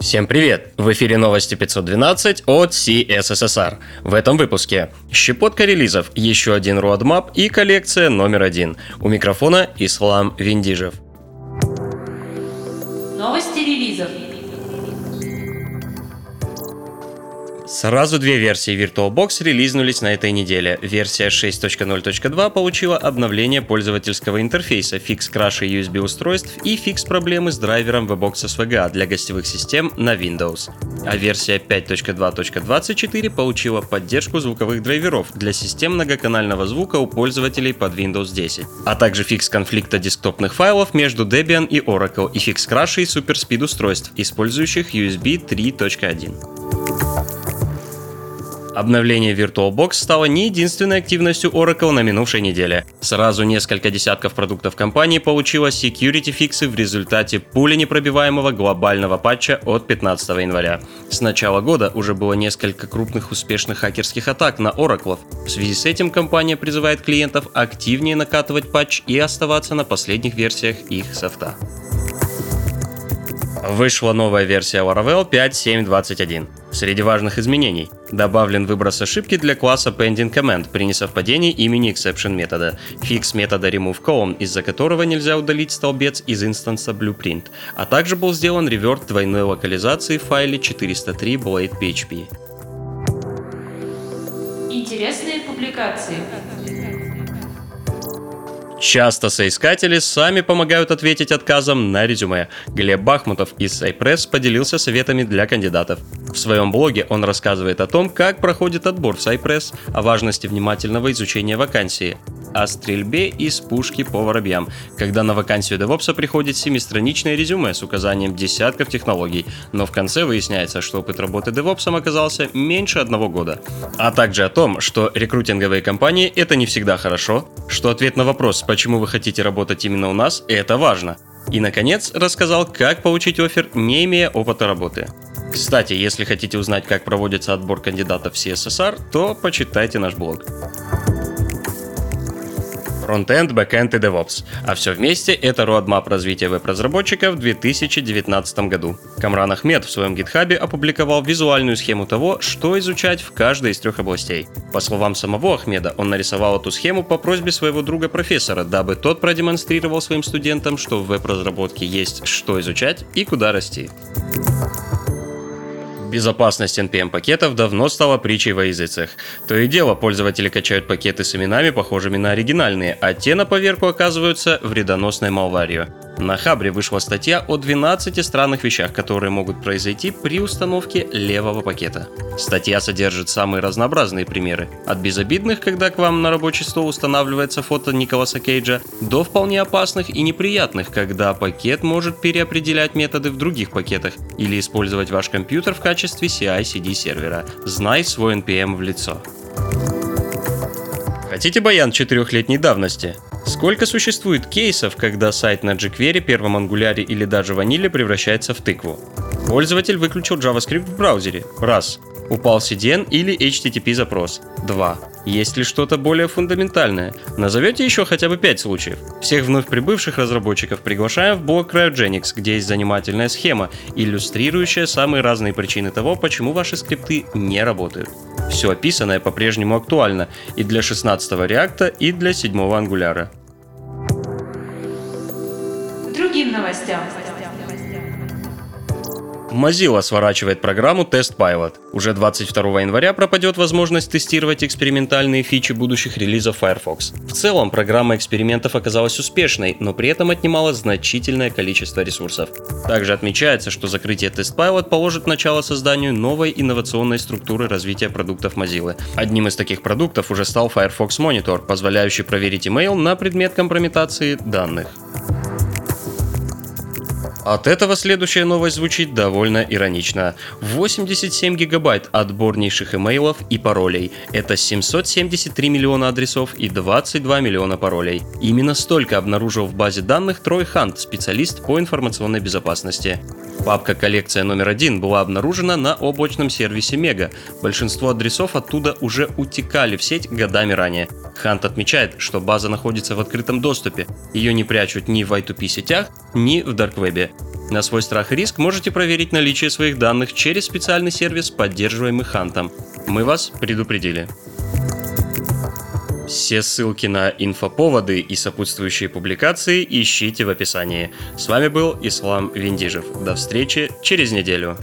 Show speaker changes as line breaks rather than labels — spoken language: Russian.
Всем привет! В эфире новости 512 от CSSR. В этом выпуске щепотка релизов, еще один roadmap и коллекция номер один. У микрофона Ислам Виндижев.
Новости релизов.
Сразу две версии VirtualBox релизнулись на этой неделе. Версия 6.0.2 получила обновление пользовательского интерфейса, фикс краши USB устройств и фикс проблемы с драйвером VBox SVGA для гостевых систем на Windows. А версия 5.2.24 получила поддержку звуковых драйверов для систем многоканального звука у пользователей под Windows 10, а также фикс конфликта десктопных файлов между Debian и Oracle и фикс краши и суперспид устройств, использующих USB 3.1. Обновление VirtualBox стало не единственной активностью Oracle на минувшей неделе. Сразу несколько десятков продуктов компании получило security фиксы в результате пули непробиваемого глобального патча от 15 января. С начала года уже было несколько крупных успешных хакерских атак на Oracle. В связи с этим компания призывает клиентов активнее накатывать патч и оставаться на последних версиях их софта. Вышла новая версия Laravel 5.7.21. Среди важных изменений добавлен выброс ошибки для класса pending command при несовпадении имени exception метода, фикс метода remove column, из-за которого нельзя удалить столбец из инстанса blueprint, а также был сделан реверт двойной локализации в файле 403 blade PHP.
Интересные публикации.
Часто соискатели сами помогают ответить отказом на резюме. Глеб Бахмутов из Cypress поделился советами для кандидатов. В своем блоге он рассказывает о том, как проходит отбор в Cypress, о важности внимательного изучения вакансии, о стрельбе из пушки по воробьям, когда на вакансию DevOps приходит семистраничное резюме с указанием десятков технологий, но в конце выясняется, что опыт работы DevOps оказался меньше одного года. А также о том, что рекрутинговые компании это не всегда хорошо, что ответ на вопрос, почему вы хотите работать именно у нас, это важно. И, наконец, рассказал, как получить офер, не имея опыта работы. Кстати, если хотите узнать, как проводится отбор кандидатов в CSSR, то почитайте наш блог фронтенд, бэкенд и DevOps. А все вместе это roadmap развития веб-разработчиков в 2019 году. Камран Ахмед в своем GitHub е опубликовал визуальную схему того, что изучать в каждой из трех областей. По словам самого Ахмеда, он нарисовал эту схему по просьбе своего друга-профессора, дабы тот продемонстрировал своим студентам, что в веб-разработке есть что изучать и куда расти. Безопасность NPM-пакетов давно стала притчей во языцах. То и дело, пользователи качают пакеты с именами, похожими на оригинальные, а те на поверку оказываются вредоносной малварью. На Хабре вышла статья о 12 странных вещах, которые могут произойти при установке левого пакета. Статья содержит самые разнообразные примеры. От безобидных, когда к вам на рабочий стол устанавливается фото Николаса Кейджа, до вполне опасных и неприятных, когда пакет может переопределять методы в других пакетах или использовать ваш компьютер в качестве CI-CD сервера. Знай свой NPM в лицо. Хотите баян четырехлетней давности? Сколько существует кейсов, когда сайт на jQuery, первом ангуляре или даже ваниле превращается в тыкву? Пользователь выключил JavaScript в браузере. Раз. Упал CDN или HTTP запрос. 2. Есть ли что-то более фундаментальное? Назовете еще хотя бы 5 случаев. Всех вновь прибывших разработчиков приглашаем в блог Cryogenics, где есть занимательная схема, иллюстрирующая самые разные причины того, почему ваши скрипты не работают. Все описанное по-прежнему актуально и для 16 реакта, и для 7 ангуляра.
Новостям.
Mozilla сворачивает программу Test Pilot. Уже 22 января пропадет возможность тестировать экспериментальные фичи будущих релизов Firefox. В целом, программа экспериментов оказалась успешной, но при этом отнимала значительное количество ресурсов. Также отмечается, что закрытие Test Pilot положит начало созданию новой инновационной структуры развития продуктов Mozilla. Одним из таких продуктов уже стал Firefox Monitor, позволяющий проверить email на предмет компрометации данных. От этого следующая новость звучит довольно иронично. 87 гигабайт отборнейших имейлов и паролей. Это 773 миллиона адресов и 22 миллиона паролей. Именно столько обнаружил в базе данных Трой Хант, специалист по информационной безопасности. Папка «Коллекция номер один» была обнаружена на облачном сервисе Мега. Большинство адресов оттуда уже утекали в сеть годами ранее. Хант отмечает, что база находится в открытом доступе. Ее не прячут ни в I2P сетях, ни в дарквебе. На свой страх и риск можете проверить наличие своих данных через специальный сервис, поддерживаемый Хантом. Мы вас предупредили. Все ссылки на инфоповоды и сопутствующие публикации ищите в описании. С вами был Ислам Виндижев. До встречи через неделю.